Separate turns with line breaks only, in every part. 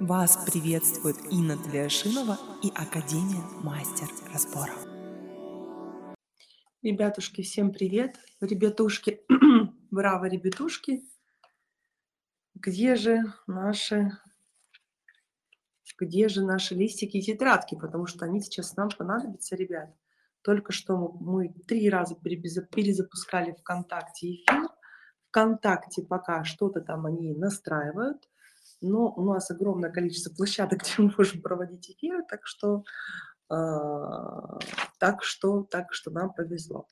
Вас приветствует Инна Тлешинова и Академия Мастер Разбора.
Ребятушки, всем привет. Ребятушки, браво, ребятушки. Где же наши, где же наши листики и тетрадки? Потому что они сейчас нам понадобятся, ребят. Только что мы три раза перезапускали ВКонтакте эфир. ВКонтакте пока что-то там они настраивают но у нас огромное количество площадок, где мы можем проводить эфиры, так что, э, так что, так что нам повезло.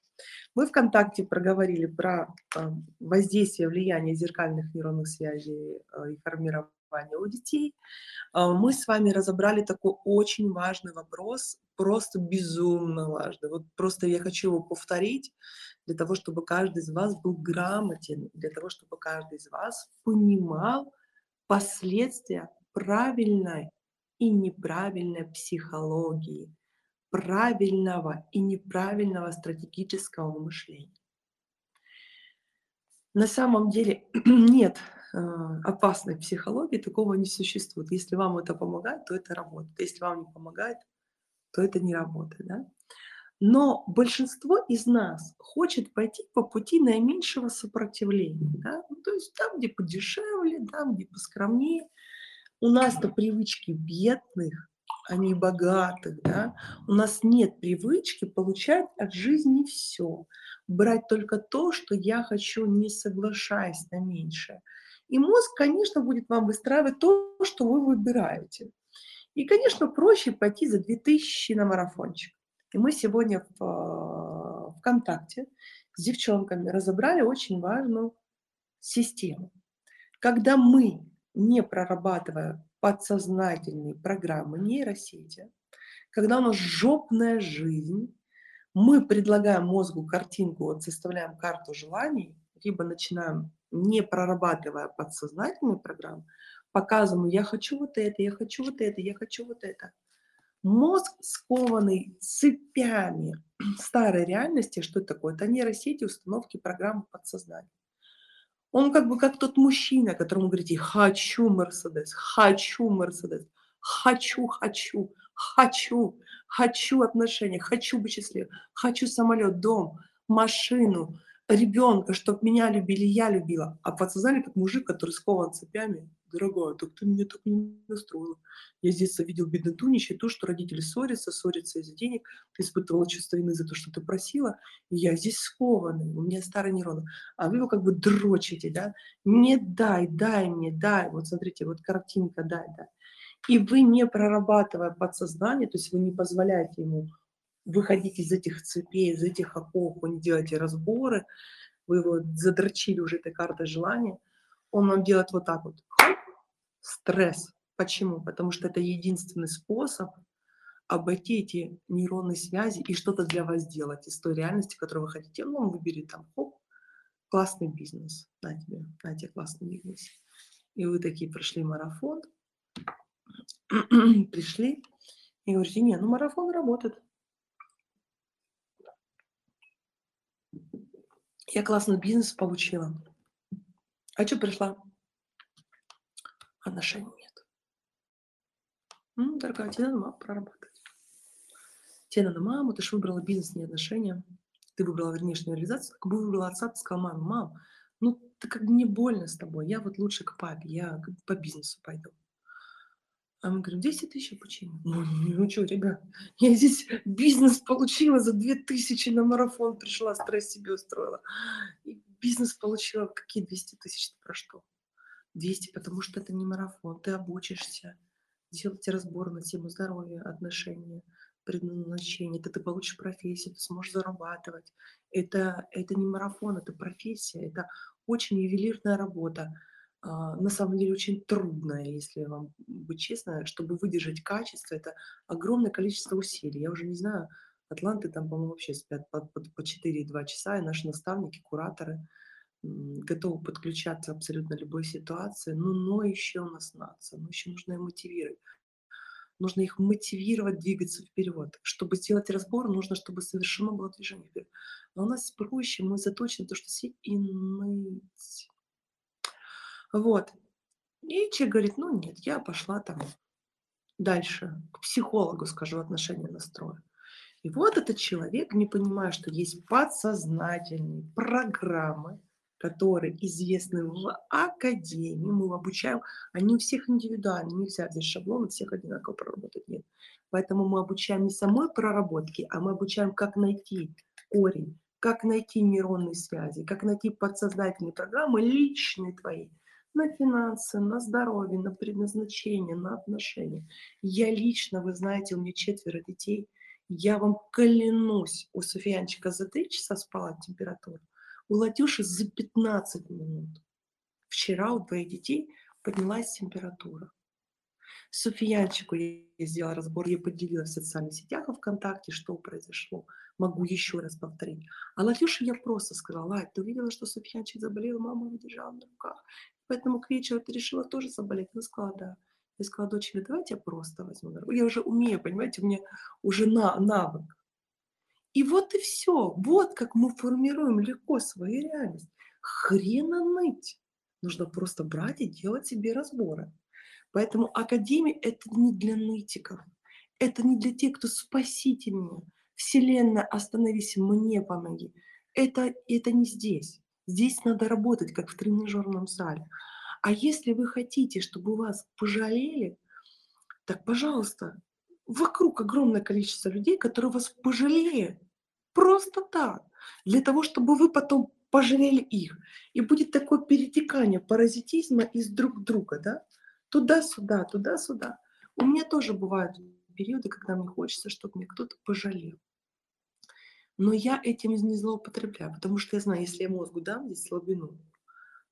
Мы ВКонтакте проговорили про э, воздействие, влияние зеркальных нейронных связей э, и формирование у детей. Э, мы с вами разобрали такой очень важный вопрос, просто безумно важный. Вот просто я хочу его повторить для того, чтобы каждый из вас был грамотен, для того, чтобы каждый из вас понимал, последствия правильной и неправильной психологии, правильного и неправильного стратегического мышления. На самом деле нет э, опасной психологии, такого не существует. Если вам это помогает, то это работает. Если вам не помогает, то это не работает. Да? Но большинство из нас хочет пойти по пути наименьшего сопротивления. Да? Ну, то есть там, где подешевле, там, где поскромнее. У нас-то привычки бедных, а не богатых. Да? У нас нет привычки получать от жизни все. Брать только то, что я хочу, не соглашаясь на меньшее. И мозг, конечно, будет вам выстраивать то, что вы выбираете. И, конечно, проще пойти за 2000 на марафончик. И мы сегодня в а, ВКонтакте с девчонками разобрали очень важную систему. Когда мы, не прорабатывая подсознательные программы нейросети, когда у нас жопная жизнь, мы предлагаем мозгу картинку, вот составляем карту желаний, либо начинаем, не прорабатывая подсознательные программы, показываем, я хочу вот это, я хочу вот это, я хочу вот это – Мозг, скованный цепями старой реальности, что это такое? Это нейросети, установки программы подсознания. Он как бы как тот мужчина, которому говорите «хочу Мерседес», «хочу Мерседес», «хочу, хочу», «хочу», «хочу отношения», «хочу быть счастливым», «хочу самолет, дом, машину, ребенка, чтобы меня любили, я любила». А подсознание как мужик, который скован цепями, дорогая, так ты меня так не настроила. Я с детства видел бедноту, нищету, что родители ссорятся, ссорятся из-за денег, ты испытывала чувство вины за то, что ты просила, и я здесь скованный, у меня старый нейрон. А вы его как бы дрочите, да? Не дай, дай мне, дай. Вот смотрите, вот картинка, дай, дай. И вы не прорабатывая подсознание, то есть вы не позволяете ему выходить из этих цепей, из этих оков, вы не делаете разборы, вы его задрочили уже этой картой желания, он вам делает вот так вот стресс. Почему? Потому что это единственный способ обойти эти нейронные связи и что-то для вас сделать из той реальности, которую вы хотите. Ну, выбери там, хоп, классный бизнес, на тебе, на тебе классный бизнес. И вы такие прошли марафон, пришли и говорите, не, ну марафон работает. Я классный бизнес получила. А что пришла? Отношений нет. Ну, дорогая, тебе надо маму прорабатывать. Тебе надо маму, ты же выбрала бизнес, не отношения. Ты выбрала внешнюю реализацию, как бы выбрала отца, ты сказала, мама, мам, ну, ты как бы не больно с тобой, я вот лучше к папе, я по бизнесу пойду. А мы говорим, 10 тысяч обучения. Ну, ну что, ребят, я здесь бизнес получила за 2000 на марафон, пришла, стресс себе устроила. И бизнес получила, какие 200 тысяч, про что? 200, потому что это не марафон. Ты обучишься делать разбор на тему здоровья, отношения, предназначения. Это ты получишь профессию, ты сможешь зарабатывать. Это, это не марафон, это профессия. Это очень ювелирная работа. А, на самом деле очень трудная, если вам быть честно, чтобы выдержать качество. Это огромное количество усилий. Я уже не знаю, атланты там, по-моему, вообще спят по, по, по 4-2 часа, и наши наставники, кураторы – готовы подключаться абсолютно любой ситуации, но, но еще у нас нация, но еще нужно их мотивировать. Нужно их мотивировать двигаться вперед. Чтобы сделать разбор, нужно, чтобы совершено было движение вперед. А у нас проще, мы заточены то, что все и ныть. Вот. И человек говорит, ну нет, я пошла там дальше, к психологу, скажу, отношения настрою. И вот этот человек, не понимая, что есть подсознательные программы, которые известны в академии, мы обучаем, они у всех индивидуальны, нельзя взять шаблон и всех одинаково проработать, нет. Поэтому мы обучаем не самой проработке, а мы обучаем, как найти корень, как найти нейронные связи, как найти подсознательные программы личные твои, на финансы, на здоровье, на предназначение, на отношения. Я лично, вы знаете, у меня четверо детей, я вам клянусь, у Софьянчика за три часа спала температура, у Латюши за 15 минут. Вчера у твоих детей поднялась температура. Софиянчику я сделала разбор, я поделилась в социальных сетях, ВКонтакте, что произошло. Могу еще раз повторить. А Латюше я просто сказала, Лать, ты увидела, что Софьянчик заболел, мама его держала на руках. Поэтому к вечеру ты решила тоже заболеть? Она сказала, да. Я сказала, дочери, давайте я просто возьму на руку. Я уже умею, понимаете, у меня уже на, навык. И вот и все. Вот как мы формируем легко свою реальность. Хрена ныть. Нужно просто брать и делать себе разборы. Поэтому академия – это не для нытиков. Это не для тех, кто спасительнее. Вселенная, остановись, мне помоги. Это, это не здесь. Здесь надо работать, как в тренажерном зале. А если вы хотите, чтобы вас пожалели, так, пожалуйста, вокруг огромное количество людей, которые вас пожалеют. Просто так. Для того, чтобы вы потом пожалели их. И будет такое перетекание паразитизма из друг друга, да? Туда-сюда, туда-сюда. У меня тоже бывают периоды, когда мне хочется, чтобы мне кто-то пожалел. Но я этим не злоупотребляю, потому что я знаю, если я мозгу дам здесь слабину,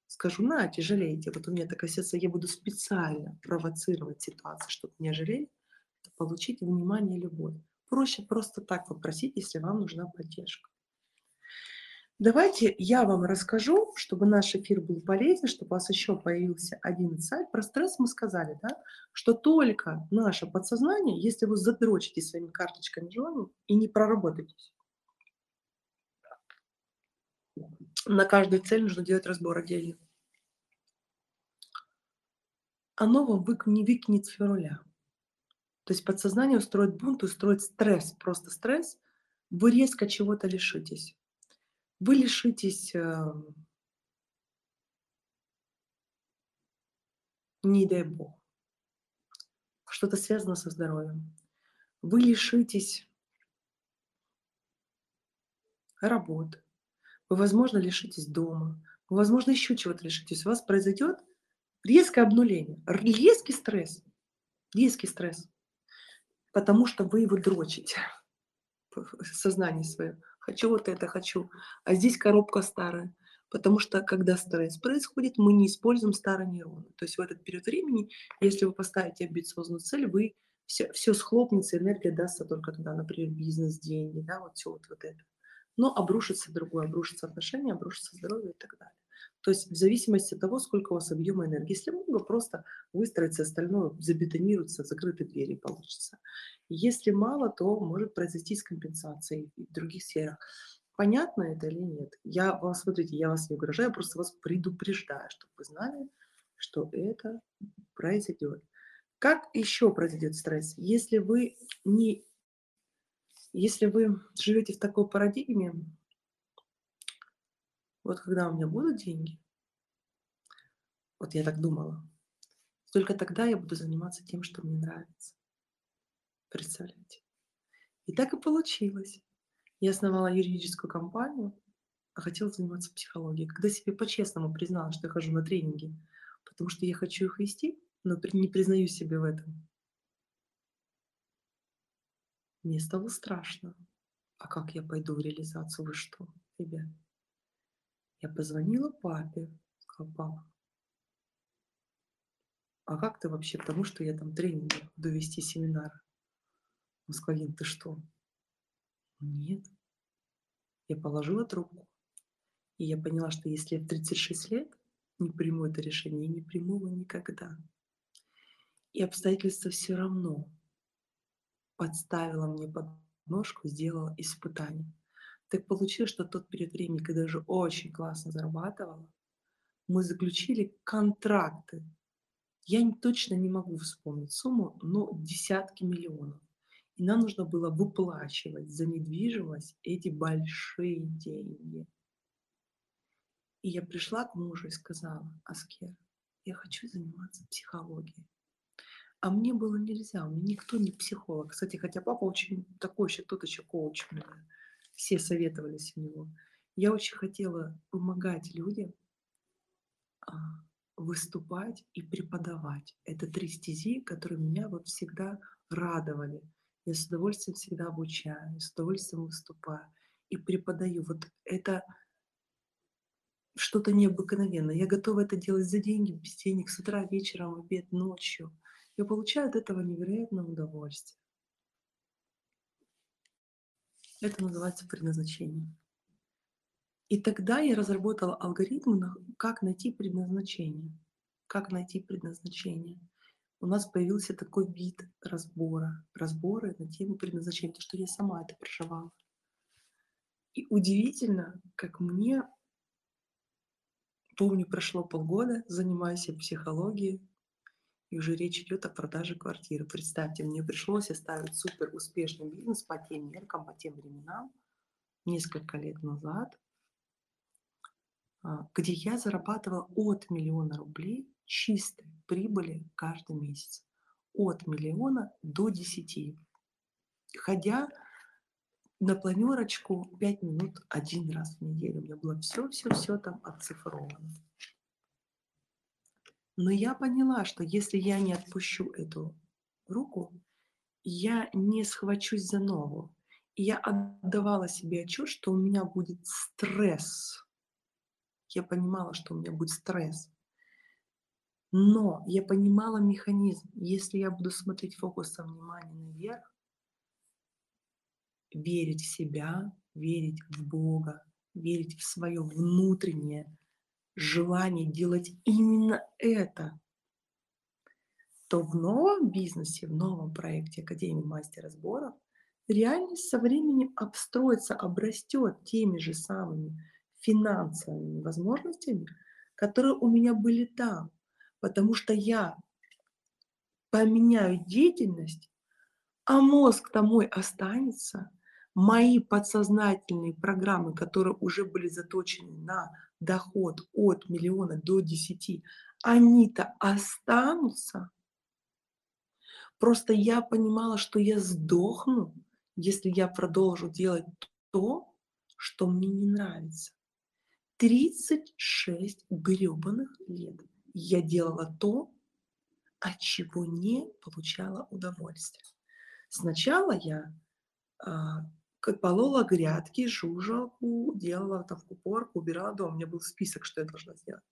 скажу, на, жалейте. Вот у меня такая ситуация, я буду специально провоцировать ситуацию, чтобы меня жалели, получить внимание и любовь. Проще просто так попросить, если вам нужна поддержка. Давайте я вам расскажу, чтобы наш эфир был полезен, чтобы у вас еще появился один инсайт. Про стресс мы сказали, да, что только наше подсознание, если вы задрочите своими карточками желаний и не проработаетесь, на каждую цель нужно делать разбор отдельно. Оно вам вык не выкинет с февраля. То есть подсознание устроит бунт, устроит стресс, просто стресс. Вы резко чего-то лишитесь. Вы лишитесь, э, не дай бог, что-то связано со здоровьем. Вы лишитесь работы, вы, возможно, лишитесь дома, вы, возможно, еще чего-то лишитесь. У вас произойдет резкое обнуление, резкий стресс, резкий стресс, потому что вы его дрочите в сознании свое. Хочу вот это, хочу. А здесь коробка старая. Потому что, когда стресс происходит, мы не используем старые нейроны. То есть в этот период времени, если вы поставите амбициозную цель, вы все, все схлопнется, энергия дастся только туда, например, бизнес, деньги, да, вот все вот, вот это но обрушится другое, обрушится отношения, обрушится здоровье и так далее. То есть в зависимости от того, сколько у вас объема энергии. Если много, просто выстроится остальное, забетонируется, закрытые двери получится. Если мало, то может произойти с компенсацией в других сферах. Понятно это или нет? Я вас, смотрите, я вас не угрожаю, просто вас предупреждаю, чтобы вы знали, что это произойдет. Как еще произойдет стресс? Если вы не если вы живете в такой парадигме, вот когда у меня будут деньги, вот я так думала, только тогда я буду заниматься тем, что мне нравится. Представляете? И так и получилось. Я основала юридическую компанию, а хотела заниматься психологией. Когда себе по-честному признала, что я хожу на тренинги, потому что я хочу их вести, но не признаю себе в этом, мне стало страшно. А как я пойду в реализацию? Вы что, ребят? Я позвонила папе, сказала, папа, а как ты вообще, потому что я там тренинг буду вести семинар? Он сказал, ты что? Нет. Я положила трубку. И я поняла, что если я в 36 лет не приму это решение, я не приму его никогда. И обстоятельства все равно подставила мне подножку, сделала испытание. Так получилось, что тот период времени, когда я уже очень классно зарабатывала, мы заключили контракты Я точно не могу вспомнить сумму, но десятки миллионов. И нам нужно было выплачивать за недвижимость эти большие деньги. И я пришла к мужу и сказала, Аскер, я хочу заниматься психологией. А мне было нельзя, у меня никто не психолог. Кстати, хотя папа очень такой еще, тот еще коуч у меня. Все советовались у него. Я очень хотела помогать людям а, выступать и преподавать. Это три стези, которые меня вот всегда радовали. Я с удовольствием всегда обучаю, с удовольствием выступаю и преподаю. Вот это что-то необыкновенное. Я готова это делать за деньги, без денег, с утра, вечером, обед, ночью. Я получаю от этого невероятное удовольствие. Это называется предназначение. И тогда я разработала алгоритм, как найти предназначение. Как найти предназначение. У нас появился такой вид разбора. Разборы на тему предназначения, потому что я сама это проживала. И удивительно, как мне, помню, прошло полгода, занимаюсь я психологией, и уже речь идет о продаже квартиры. Представьте, мне пришлось оставить супер успешный бизнес по тем меркам, по тем временам, несколько лет назад, а, где я зарабатывала от миллиона рублей чистой прибыли каждый месяц. От миллиона до десяти. Ходя на планерочку 5 минут один раз в неделю. У меня было все-все-все там оцифровано. Но я поняла, что если я не отпущу эту руку, я не схвачусь за ногу. И я отдавала себе отчет, что у меня будет стресс. Я понимала, что у меня будет стресс. Но я понимала механизм. Если я буду смотреть фокусом внимания наверх, верить в себя, верить в Бога, верить в свое внутреннее желание делать именно это, то в новом бизнесе, в новом проекте Академии мастера сборов реальность со временем обстроится, обрастет теми же самыми финансовыми возможностями, которые у меня были там. Потому что я поменяю деятельность, а мозг-то мой останется. Мои подсознательные программы, которые уже были заточены на доход от миллиона до десяти, они-то останутся. Просто я понимала, что я сдохну, если я продолжу делать то, что мне не нравится. 36 гребаных лет я делала то, от чего не получала удовольствия. Сначала я а, полола грядки, жужелку, делала там купорку, убирала дом. У меня был список, что я должна сделать.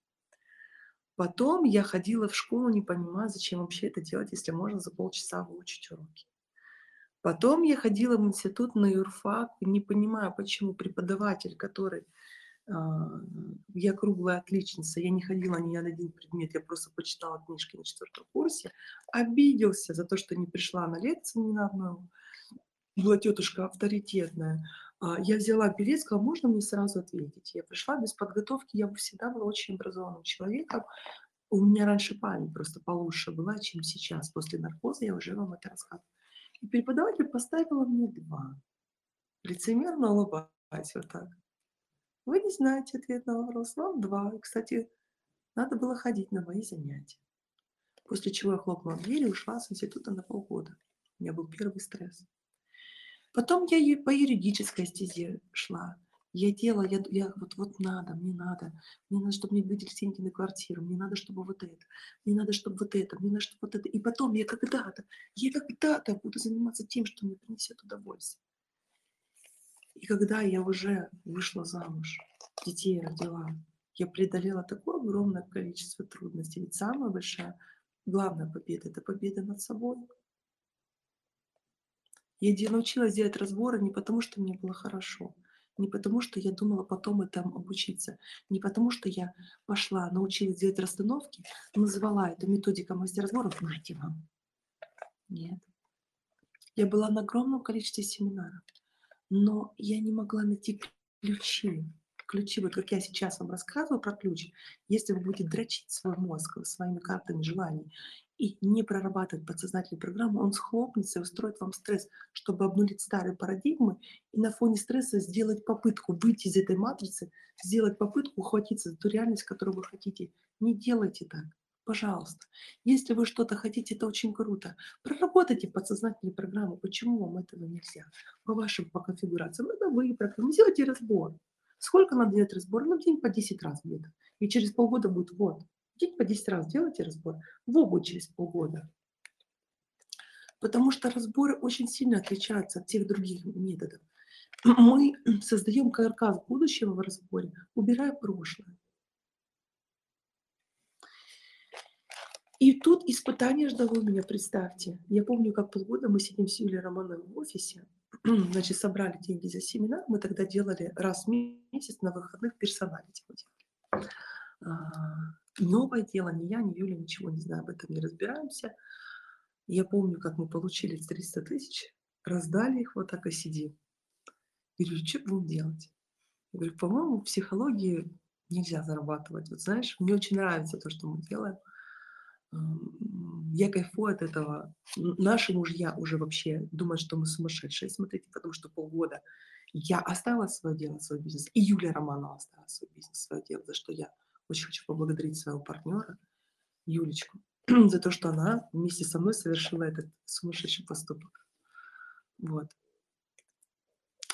Потом я ходила в школу, не понимая, зачем вообще это делать, если можно за полчаса выучить уроки. Потом я ходила в институт на юрфак, не понимая, почему преподаватель, который а, я круглая отличница, я не ходила ни на один предмет, я просто почитала книжки на четвертом курсе, обиделся за то, что не пришла на лекцию ни на одну, была тетушка авторитетная. А, я взяла билет, сказала, можно мне сразу ответить? Я пришла без подготовки, я всегда была очень образованным человеком. У меня раньше память просто получше была, чем сейчас. После наркоза я уже вам это рассказывала. И преподаватель поставила мне два. Лицемерно улыбаясь вот так. Вы не знаете ответ на вопрос, вам два. И, кстати, надо было ходить на мои занятия. После чего я хлопнула дверь и ушла с института на полгода. У меня был первый стресс. Потом я по юридической стезе шла. Я делала, я, я вот, вот надо, мне надо, мне надо, чтобы мне выделили деньги на квартиру, мне надо, чтобы вот это, мне надо, чтобы вот это, мне надо, чтобы вот это. И потом я когда-то, я когда-то буду заниматься тем, что мне принесет удовольствие. И когда я уже вышла замуж, детей родила, я преодолела такое огромное количество трудностей. Ведь самая большая, главная победа – это победа над собой – я научилась делать разборы не потому, что мне было хорошо, не потому, что я думала потом этому обучиться, не потому, что я пошла, научилась делать расстановки, назвала это методика мастер разборов, нате вам. Нет. Я была на огромном количестве семинаров, но я не могла найти ключи. ключи, вот как я сейчас вам рассказываю про ключ, если вы будете дрочить свой мозг своими картами желаний и не прорабатывать подсознательную программу, он схлопнется и устроит вам стресс, чтобы обнулить старые парадигмы и на фоне стресса сделать попытку выйти из этой матрицы, сделать попытку ухватиться за ту реальность, которую вы хотите. Не делайте так. Пожалуйста. Если вы что-то хотите, это очень круто. Проработайте подсознательные программы. Почему вам этого нельзя? По вашим по конфигурациям. Это вы программы. Сделайте разбор. Сколько надо делать разбор? Ну, день по 10 раз где-то. И через полгода будет вот. День по 10 раз делайте разбор. В оба через полгода. Потому что разборы очень сильно отличаются от тех других методов. Мы создаем каркас будущего в разборе, убирая прошлое. И тут испытание ждало меня, представьте. Я помню, как полгода мы сидим с Юлией Романовой в офисе, значит, собрали деньги за семинар, мы тогда делали раз в месяц на выходных персоналити. А, новое дело, ни я, ни Юля ничего не знаю об этом, не разбираемся. Я помню, как мы получили 300 тысяч, раздали их вот так и сидим. Говорю, что будем делать? Я говорю, по-моему, в психологии нельзя зарабатывать. Вот знаешь, мне очень нравится то, что мы делаем – я кайфую от этого. Наши мужья уже вообще думают, что мы сумасшедшие, смотрите, потому что полгода я оставила свое дело, свой бизнес, и Юлия Романова оставила свой бизнес, свое дело, за что я очень хочу поблагодарить своего партнера, Юлечку, за то, что она вместе со мной совершила этот сумасшедший поступок. Вот.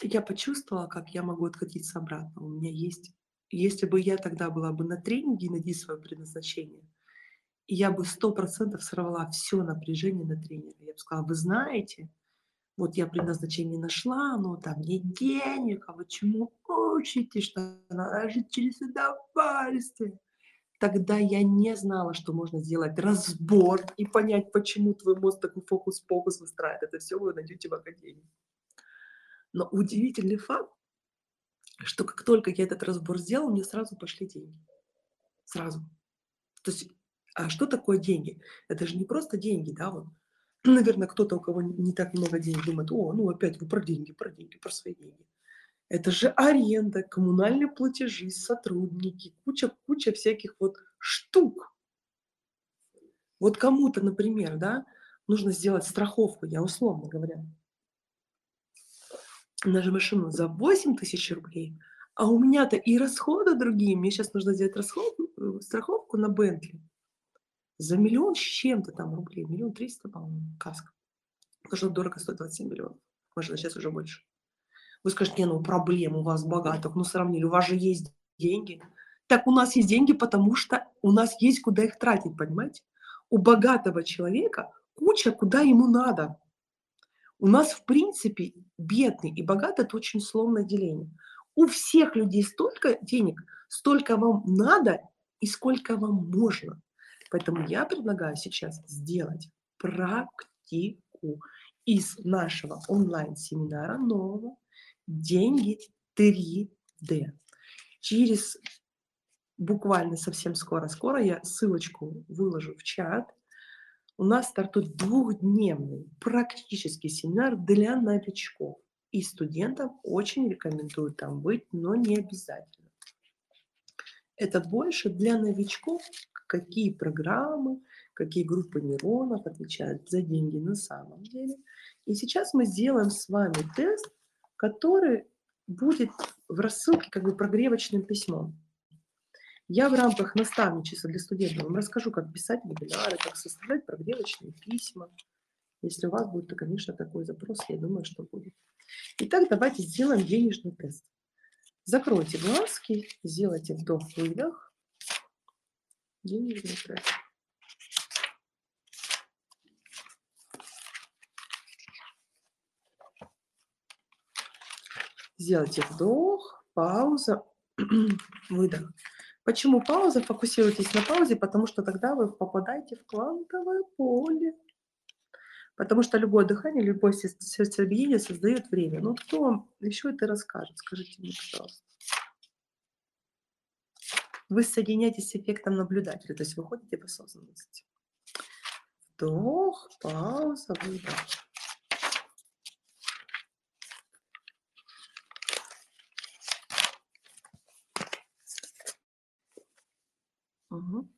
Я почувствовала, как я могу откатиться обратно. У меня есть... Если бы я тогда была бы на тренинге и найди свое предназначение – я бы сто процентов сорвала все напряжение на тренера. Я бы сказала, вы знаете, вот я предназначение нашла, но там нет денег, а вы чему учите, что надо жить через удовольствие. Тогда я не знала, что можно сделать разбор и понять, почему твой мозг такой фокус-фокус выстраивает. Это все вы найдете в Академии. Но удивительный факт, что как только я этот разбор сделала, мне сразу пошли деньги. Сразу. То есть а что такое деньги? Это же не просто деньги, да, вот. Наверное, кто-то, у кого не так много денег, думает, о, ну опять вы про деньги, про деньги, про свои деньги. Это же аренда, коммунальные платежи, сотрудники, куча-куча всяких вот штук. Вот кому-то, например, да, нужно сделать страховку, я условно говоря, на же машину за 8 тысяч рублей, а у меня-то и расходы другие, мне сейчас нужно сделать расход, э, страховку на Бентли за миллион с чем-то там рублей, миллион триста, по-моему, каска. Потому что дорого стоит 27 миллионов. Может, сейчас уже больше. Вы скажете, не, ну проблем у вас богатых, ну сравнили, у вас же есть деньги. Так у нас есть деньги, потому что у нас есть куда их тратить, понимаете? У богатого человека куча, куда ему надо. У нас, в принципе, бедный и богатый – это очень словное деление. У всех людей столько денег, столько вам надо и сколько вам можно. Поэтому я предлагаю сейчас сделать практику из нашего онлайн-семинара нового «Деньги 3D». Через буквально совсем скоро-скоро я ссылочку выложу в чат. У нас стартует двухдневный практический семинар для новичков. И студентам очень рекомендую там быть, но не обязательно. Это больше для новичков, какие программы, какие группы нейронов отвечают за деньги на самом деле. И сейчас мы сделаем с вами тест, который будет в рассылке как бы прогревочным письмом. Я в рамках наставничества для студентов вам расскажу, как писать вебинары, как составлять прогревочные письма. Если у вас будет, то, конечно, такой запрос, я думаю, что будет. Итак, давайте сделаем денежный тест. Закройте глазки, сделайте вдох-выдох. Денежный трек. Сделайте вдох, пауза, выдох. Почему пауза? Фокусируйтесь на паузе, потому что тогда вы попадаете в квантовое поле. Потому что любое дыхание, любое сердцебиение создает время. Ну кто вам еще это расскажет? Скажите мне, пожалуйста. Вы соединяетесь с эффектом наблюдателя, то есть выходите в осознанность. Вдох, пауза, выдох. Угу.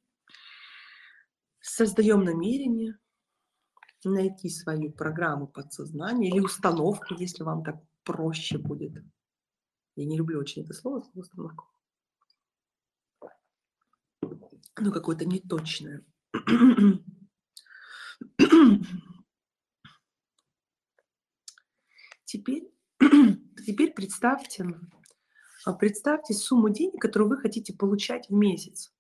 Создаем намерение, найти свою программу подсознания или установку, если вам так проще будет. Я не люблю очень это слово, слово установка. Ну, какое-то неточное. Теперь, теперь представьте, представьте сумму денег, которую вы хотите получать в месяц.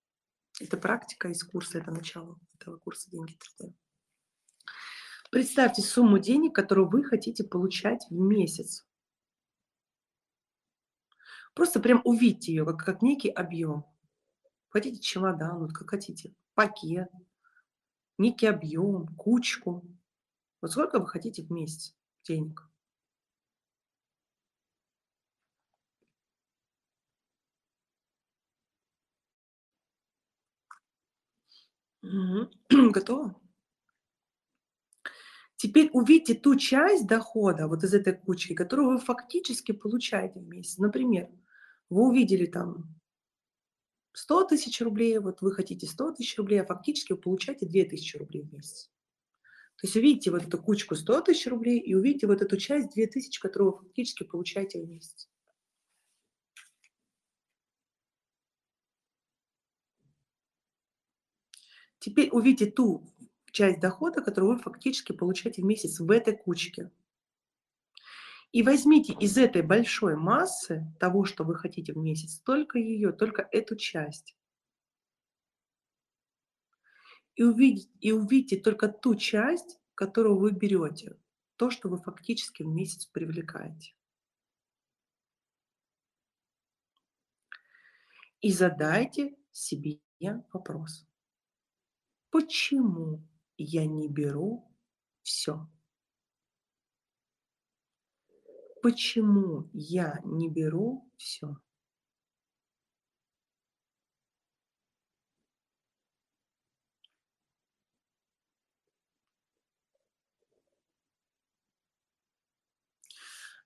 Это практика из курса, это начало этого курса «Деньги 3D». Представьте сумму денег, которую вы хотите получать в месяц. Просто прям увидьте ее, как, как некий объем. Хотите чемодан, вот как хотите, пакет, некий объем, кучку. Вот сколько вы хотите в месяц денег? Мгм. Готово? Теперь увидите ту часть дохода вот из этой кучки, которую вы фактически получаете в месяц. Например, вы увидели там 100 тысяч рублей, вот вы хотите 100 тысяч рублей, а фактически вы получаете 2000 рублей в месяц. То есть увидите вот эту кучку 100 тысяч рублей и увидите вот эту часть 2000, которую вы фактически получаете в месяц. Теперь увидите ту часть дохода, которую вы фактически получаете в месяц в этой кучке. И возьмите из этой большой массы того, что вы хотите в месяц, только ее, только эту часть. И увидите, и увидите только ту часть, которую вы берете, то, что вы фактически в месяц привлекаете. И задайте себе вопрос. Почему я не беру все? Почему я не беру все?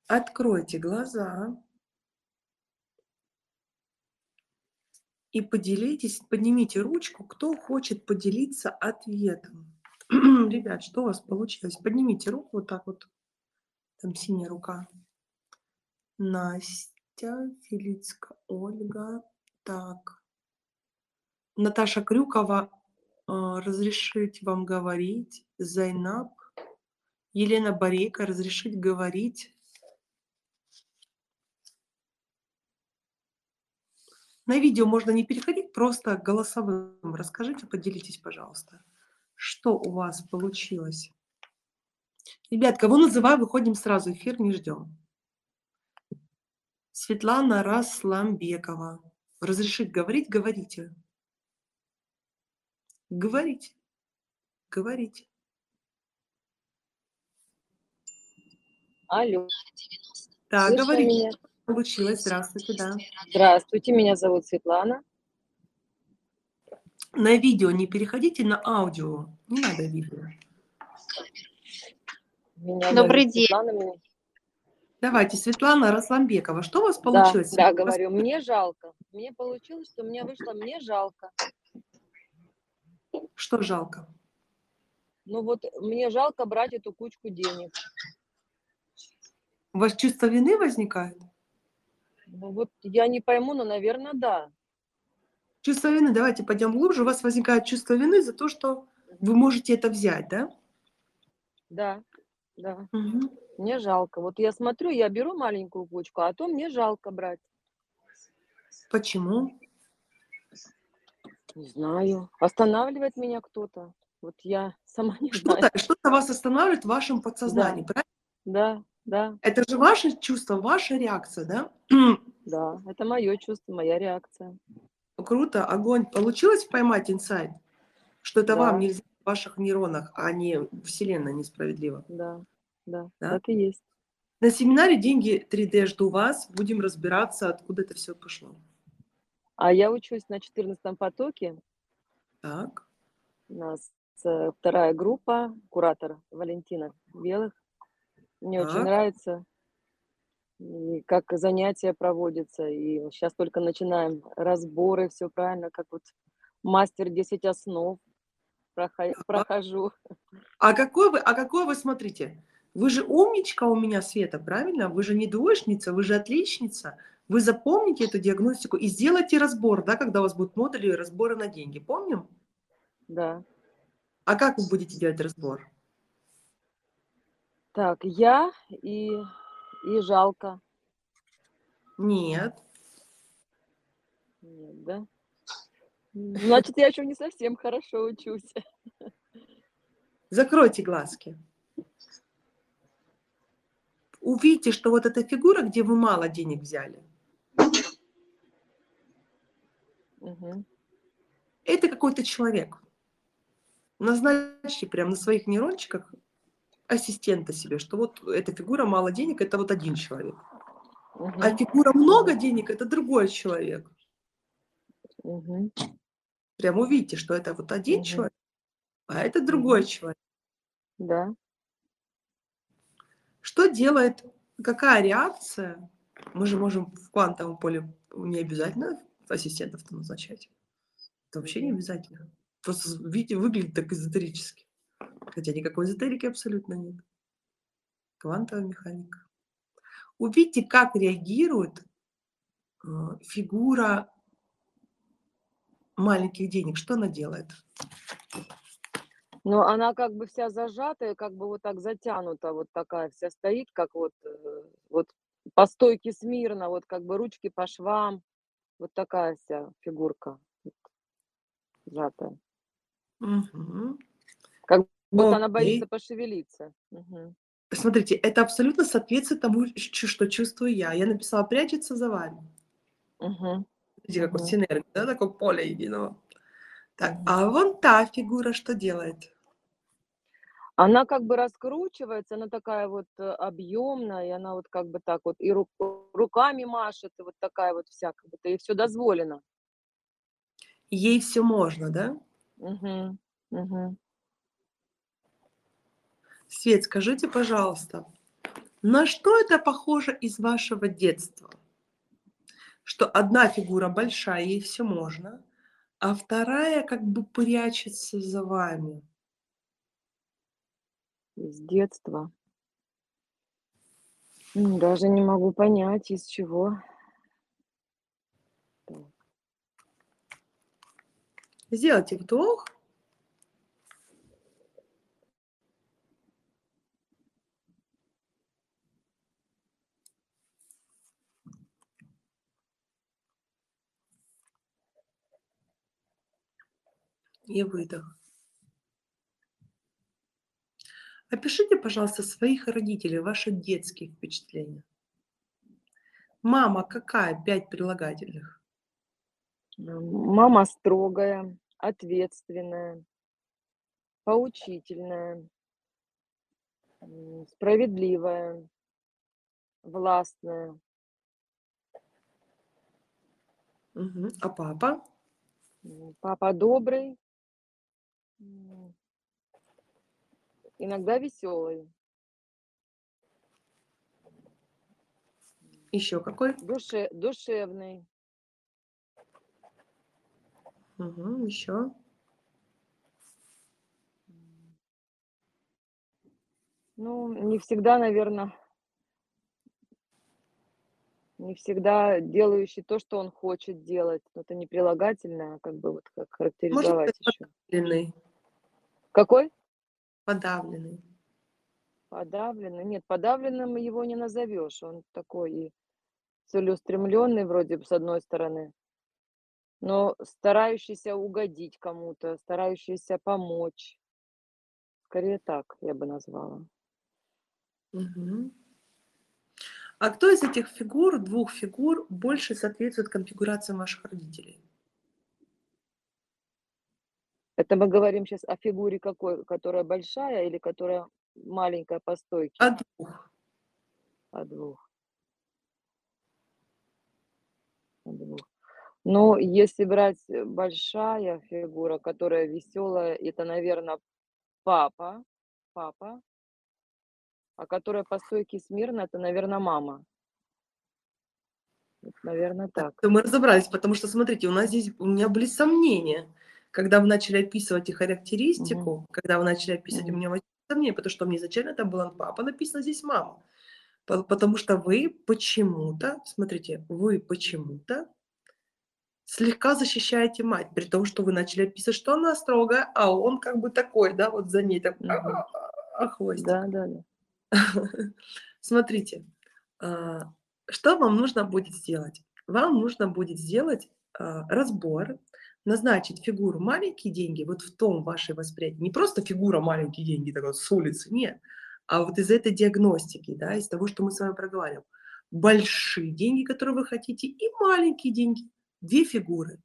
Откройте глаза и поделитесь, поднимите ручку, кто хочет поделиться ответом. Ребят, что у вас получилось? Поднимите руку вот так вот. Там синяя рука. Настя, Филицка, Ольга. Так. Наташа Крюкова, а, разрешить вам говорить. Зайнаб. Елена Борейка, разрешить говорить. На видео можно не переходить, просто голосовым расскажите, поделитесь, пожалуйста, что у вас получилось. Ребят, кого называю, выходим сразу, эфир не ждем. Светлана Расламбекова. Разрешить говорить? Говорите. Говорите. Говорите.
Алло.
Да,
Слышно
говорите.
меня?
Получилось. Здравствуйте, да.
Здравствуйте, меня зовут Светлана.
На видео не переходите, на аудио. Не надо видео.
Меня
Добрый день.
Светлана.
Давайте, Светлана Расламбекова, что у вас
Да,
получилось?
да,
Светлана?
говорю, мне жалко. Мне получилось, что мне вышло, мне жалко.
Что жалко?
Ну вот мне жалко брать эту кучку денег.
У вас чувство вины возникает?
Ну вот я не пойму, но, наверное, да.
Чувство вины, давайте пойдем глубже. У вас возникает чувство вины за то, что вы можете это взять, да?
Да, да.
Мгм.
Мне жалко. Вот я смотрю, я беру маленькую кучку, а то мне жалко брать.
Почему?
Не знаю. Останавливает меня кто-то. Вот я сама не знаю.
Что-то что вас останавливает в вашем подсознании, правильно?
Да, да,
Это же ваше чувство, ваша реакция, да?
да. Это мое чувство, моя реакция.
Круто, огонь. Получилось поймать инсайт? Что это
Да.
вам нельзя в ваших нейронах, а не Вселенная несправедлива.
Да, да,
Да?
так и есть.
На семинаре «Деньги 3D» жду вас. Будем разбираться, откуда это все пошло.
А я учусь на 14 потоке.
Так.
У нас э, вторая группа, куратор Валентина Белых. Мне очень
Так.
нравится, и как занятия проводятся. И сейчас только начинаем разборы, все правильно, как вот мастер 10 основ. прохо- прохожу.
А какой вы, а какой вы, смотрите, вы же умничка у меня, Света, правильно? Вы же не двоечница, вы же отличница. Вы запомните эту диагностику и сделайте разбор, да, когда у вас будут модули разбора на деньги. Помним?
Да.
А как вы будете делать разбор?
Так, я и, и жалко.
Нет.
Нет, да? Значит, я еще не совсем хорошо учусь.
Закройте глазки. Увидите, что вот эта фигура, где вы мало денег взяли,
Мгм.
это какой-то человек. Назначьте прямо на своих нейрончиках ассистента себе, что вот эта фигура мало денег, это вот один человек.
Мгм.
А фигура много денег, это другой человек.
Мгм.
Прям увидите, что это вот один
Мгм.
человек, а это другой
Мгм.
человек.
Да.
Что делает, какая реакция? Мы же можем в квантовом поле не обязательно ассистентов-то назначать. Это вообще не обязательно. Просто видите, выглядит так эзотерически. Хотя никакой эзотерики абсолютно нет. Квантовая механика. Увидите, как реагирует э, фигура маленьких денег. Что она делает?
Но она как бы вся зажатая, как бы вот так затянута, вот такая вся стоит, как вот, э, вот по стойке смирно, вот как бы ручки по швам, вот такая вся фигурка сжатая.
Мгм.
Вот она
Окей.
боится пошевелиться. Мгм.
Смотрите, это абсолютно соответствует тому, что чувствую я. Я написала «прячется за вами».
Мгм.
Видите, как вот
Мгм.
синергия, да, такое поле единого. Так,
Мгм.
а вон та фигура что делает?
Она как бы раскручивается, она такая вот объемная, и она вот как бы так вот и ру- руками машет, и вот такая вот вся, как будто ей все дозволено.
Ей все можно, да?
Мгм. Мгм.
Свет, скажите, пожалуйста, на что это похоже из вашего детства? Что одна фигура большая, ей все можно, а вторая как бы прячется за вами.
Из детства. Даже не могу понять, из чего.
Сделайте вдох. И выдох. Опишите, пожалуйста, своих родителей, ваши детские впечатления. Мама какая? Пять прилагательных.
Мама строгая, ответственная, поучительная, справедливая, властная.
Мгм. А папа?
Папа добрый, иногда веселый,
Еще какой?
душе, душевный.
Угу, еще.
Ну, не всегда, наверное, не всегда делающий то, что он хочет делать. Но это не прилагательное, а как бы вот как
Может
характеризовать
быть,
еще.
подавленный.
Какой?
Подавленный.
Подавленный? Нет, подавленным его не назовешь. Он такой и целеустремленный вроде бы с одной стороны, но старающийся угодить кому-то, старающийся помочь. Скорее так я бы назвала.
Мгм. А кто из этих фигур, двух фигур, больше соответствует конфигурациям ваших родителей?
Это мы говорим сейчас о фигуре какой, которая большая или которая маленькая по стойке?
От двух.
От двух. От двух. Ну, если брать э, большая фигура, которая веселая, это, наверное, папа, папа, а которая по стойке смирно, это, наверное, мама. наверное,
Так, мы разобрались, потому что, смотрите, у нас здесь, у меня были сомнения. Когда вы начали описывать их характеристику,
Мгм.
когда вы начали описывать, у
Мгм.
меня возникло сомнение, потому что мне изначально там было папа, написано здесь мама. По- Потому что вы почему-то, смотрите, вы почему-то слегка защищаете мать, при том, что вы начали описывать, что она строгая, а он как бы такой, да, вот за ней, так,
Мгм.
а, а, хвостик.
Да, да, да.
Смотрите, а, что вам нужно будет сделать? Вам нужно будет сделать а, разбор, назначить фигуру маленькие деньги, вот в том вашей восприятии. Не просто фигура маленькие деньги, так вот с улицы, нет. А вот из этой диагностики, да, из того, что мы с вами проговариваем. Большие деньги, которые вы хотите, и маленькие деньги. Две фигуры.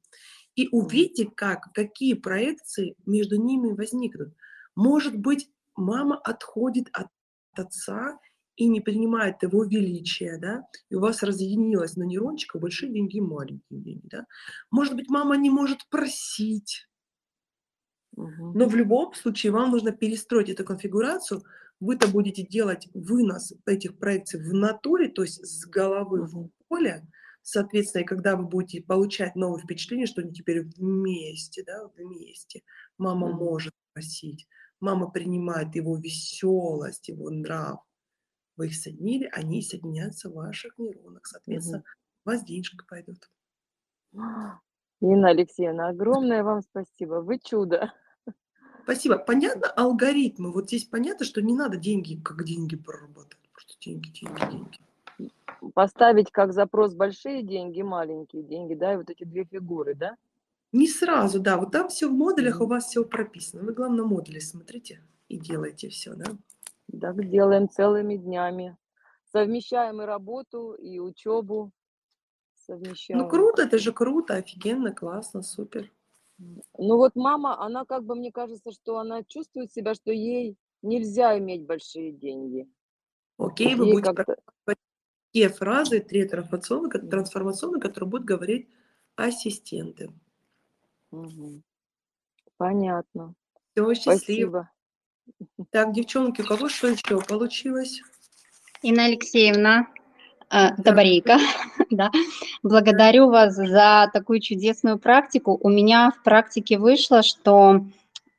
И увидите, как, какие проекции между ними возникнут. Может быть, мама отходит от отца и не принимает его величия, да, и у вас разъединилось на нейрончиках большие деньги и маленькие деньги, да. Может быть, мама не может просить,
Мгм.
но в любом случае вам нужно перестроить эту конфигурацию. Вы-то будете делать вынос этих проекций в натуре, то есть с головы в поле. Соответственно, и когда вы будете получать новые впечатления, что они теперь вместе, да, вместе. Мама
Мгм.
может просить, мама принимает его веселость, его нрав. Вы их соединили, они соединятся в ваших нейронах. Соответственно,
Мгм.
у вас денежка пойдет.
Нина Алексеевна, огромное вам спасибо. Вы чудо.
Спасибо. Понятно алгоритмы? Вот здесь понятно, что не надо деньги, как деньги проработать. Просто деньги, деньги, деньги.
Поставить как запрос большие деньги, маленькие деньги, да, и вот эти две фигуры, да?
Не сразу, да. Вот там все в модулях у вас все прописано. Вы, главное, модули смотрите и делайте все, да?
Так делаем целыми днями. Совмещаем и работу, и учебу. Совмещаем.
Ну круто, это же круто, офигенно, классно, супер.
Ну вот мама, она как бы, мне кажется, что она чувствует себя, что ей нельзя иметь большие деньги.
Окей, вы
Ей
будете практиковать те фразы, три трансформационные, трансформационные, которые будут говорить ассистенты.
Мгм. Понятно.
Все, счастливо.
Спасибо.
Так, девчонки, у кого что еще получилось?
Инна Алексеевна, э. Табарейка, да, благодарю вас за такую чудесную практику. У меня в практике вышло, что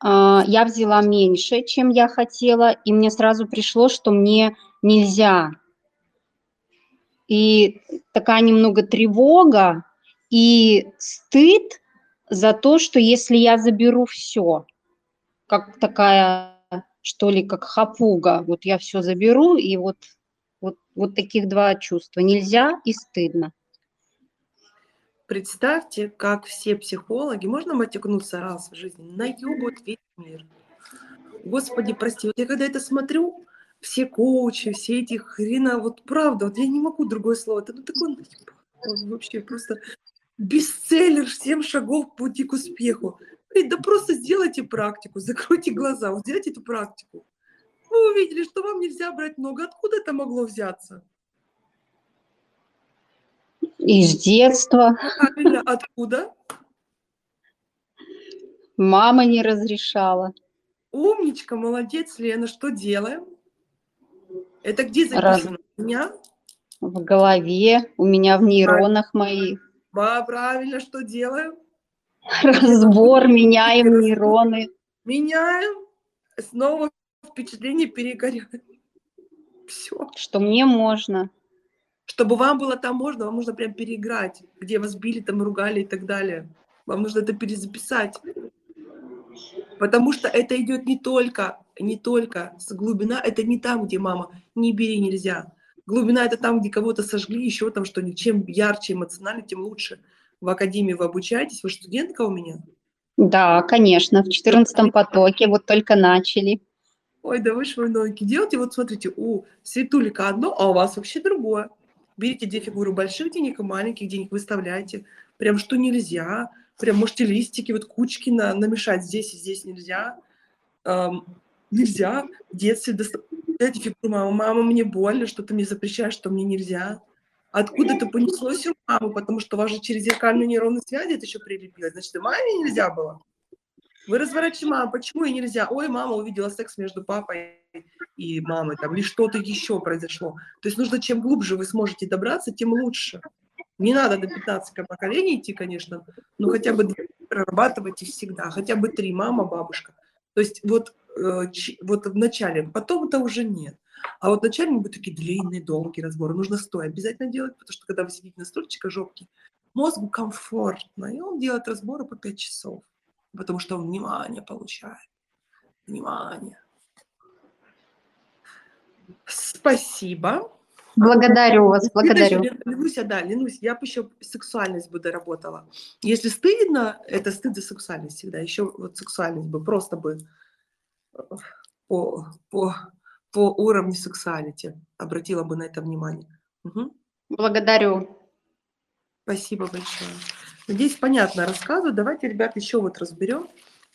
э, я взяла меньше, чем я хотела, и мне сразу пришло, что мне нельзя. И такая немного тревога и стыд за то, что если я заберу все, как такая, что ли, как хапуга, вот я все заберу, и вот вот, вот таких два чувства. Нельзя и стыдно.
Представьте, как все психологи, можно матекнуться раз в жизни, наебут весь мир. Господи, прости, вот я когда это смотрю, все коучи, все эти хрена, вот правда, вот я не могу другое слово, это ну такой наеб, вот вообще просто бестселлер, 7 шагов пути к успеху. Блин, да просто сделайте практику, закройте глаза, вот сделайте эту практику. Вы увидели, что вам нельзя брать много. Откуда это могло взяться?
Из детства
Правильно, откуда?
мама не разрешала.
Умничка, молодец, Лена, что делаем? Это где
Раз-
записано? У меня?
В голове, у меня в нейронах моих.
Правильно, что делаем?
Разбор, меняем нейроны.
Меняем, снова впечатление перегорает. Все.
Что мне можно.
Чтобы вам было там можно, вам нужно прям переиграть, где вас били, там ругали и так далее. Вам нужно это перезаписать. Потому что это идет не только, не только с глубина, это не там, где мама, не бери, нельзя. Глубина это там, где кого-то сожгли, еще там что-нибудь. Чем ярче эмоционально, тем лучше. В академии вы обучаетесь, вы студентка у меня.
Да, конечно, в 14 потоке вот только начали.
Ой, да вы ноги делайте. Вот смотрите, у Светулика одно, а у вас вообще другое. Берите две фигуры больших денег и маленьких денег, выставляйте. Прям что нельзя. Прям можете листики, вот кучки на, намешать здесь и здесь нельзя. Ам, нельзя. В детстве доста- дайте фигуру мама. Мама, мне больно, что ты мне запрещаешь, что мне нельзя. Откуда это понеслось у мамы? Потому что у вас же через зеркальные нейронные связи это еще прилепилось. Значит, и маме нельзя было. Вы разворачиваете маму, почему ей нельзя? Ой, мама увидела секс между папой и мамой, там, или что-то еще произошло. То есть нужно, чем глубже вы сможете добраться, тем лучше. Не надо до 15 поколений идти, конечно, но хотя бы прорабатывайте всегда, хотя бы три, мама, бабушка. То есть вот, э, вот в начале, потом это уже нет. А вот вначале будут такие длинные, долгие разборы. Нужно стоя обязательно делать, потому что когда вы сидите на стульчике жопки, мозгу комфортно, и он делает разборы по 5 часов, потому что он внимание получает. Внимание. Спасибо.
Благодарю вас, благодарю.
Ленуся, да, Ленусь, я бы еще сексуальность бы доработала. Если стыдно, это стыд за сексуальность всегда. Еще вот сексуальность бы просто бы э, по, по, по уровню сексуалити обратила бы на это внимание.
Угу. Благодарю.
Спасибо большое. Надеюсь, понятно рассказываю. Давайте, ребят, еще вот разберем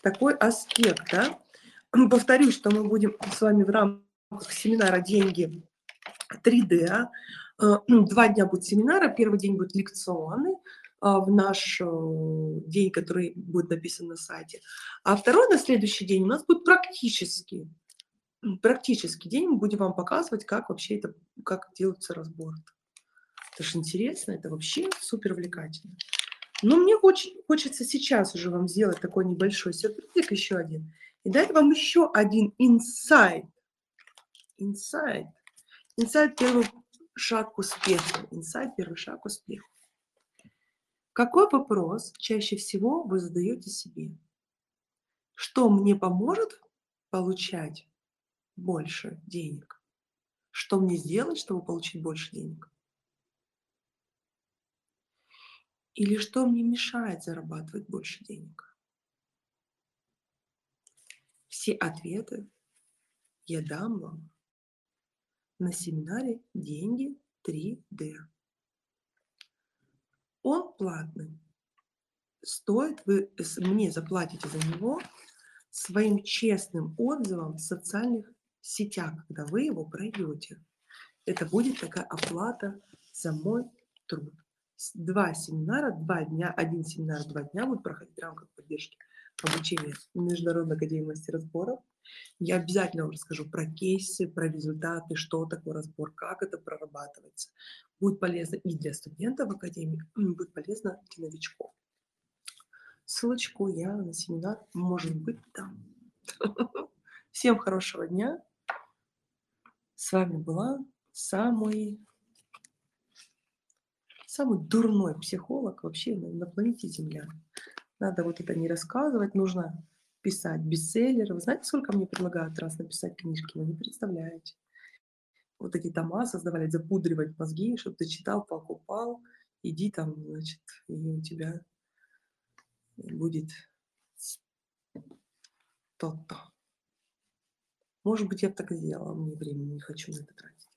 такой аспект. Да? Повторюсь, что мы будем с вами в рамках семинара «Деньги 3D». Э, два дня будет семинара. Первый день будет лекционный а, в наш э, день, который будет написан на сайте. А второй на следующий день у нас будет практический. Практический день мы будем вам показывать, как вообще это, как делается разбор. Это же интересно, это вообще супер увлекательно. Но мне очень хочется сейчас уже вам сделать такой небольшой сюрпризик, еще один. И дать вам еще один инсайт. Инсайт. Инсайт – первый шаг к успеху. Инсайт – первый шаг к успеху. Какой вопрос чаще всего вы задаете себе? Что мне поможет получать больше денег? Что мне сделать, чтобы получить больше денег? Или что мне мешает зарабатывать больше денег? Все ответы я дам вам на семинаре «Деньги 3D». Он платный. Стоит, вы мне заплатите за него своим честным отзывом в социальных сетях, когда вы его пройдете. Это будет такая оплата за мой труд два семинара, два дня, один семинар, два дня будут проходить в рамках поддержки обучения Международной академии мастер-разборов. Я обязательно вам расскажу про кейсы, про результаты, что такое разбор, как это прорабатывается. Будет полезно и для студентов Академии, будет полезно для новичков. Ссылочку я на семинар, может быть, там. Всем хорошего дня. С вами была самый самый дурной психолог вообще на, планете Земля. Надо вот это не рассказывать, нужно писать бестселлеры. Вы знаете, сколько мне предлагают раз написать книжки? Вы не представляете. Вот эти тома создавали, запудривать мозги, чтобы ты читал, покупал, иди там, значит, и у тебя будет то-то. Может быть, я так сделала, мне времени не хочу на это тратить.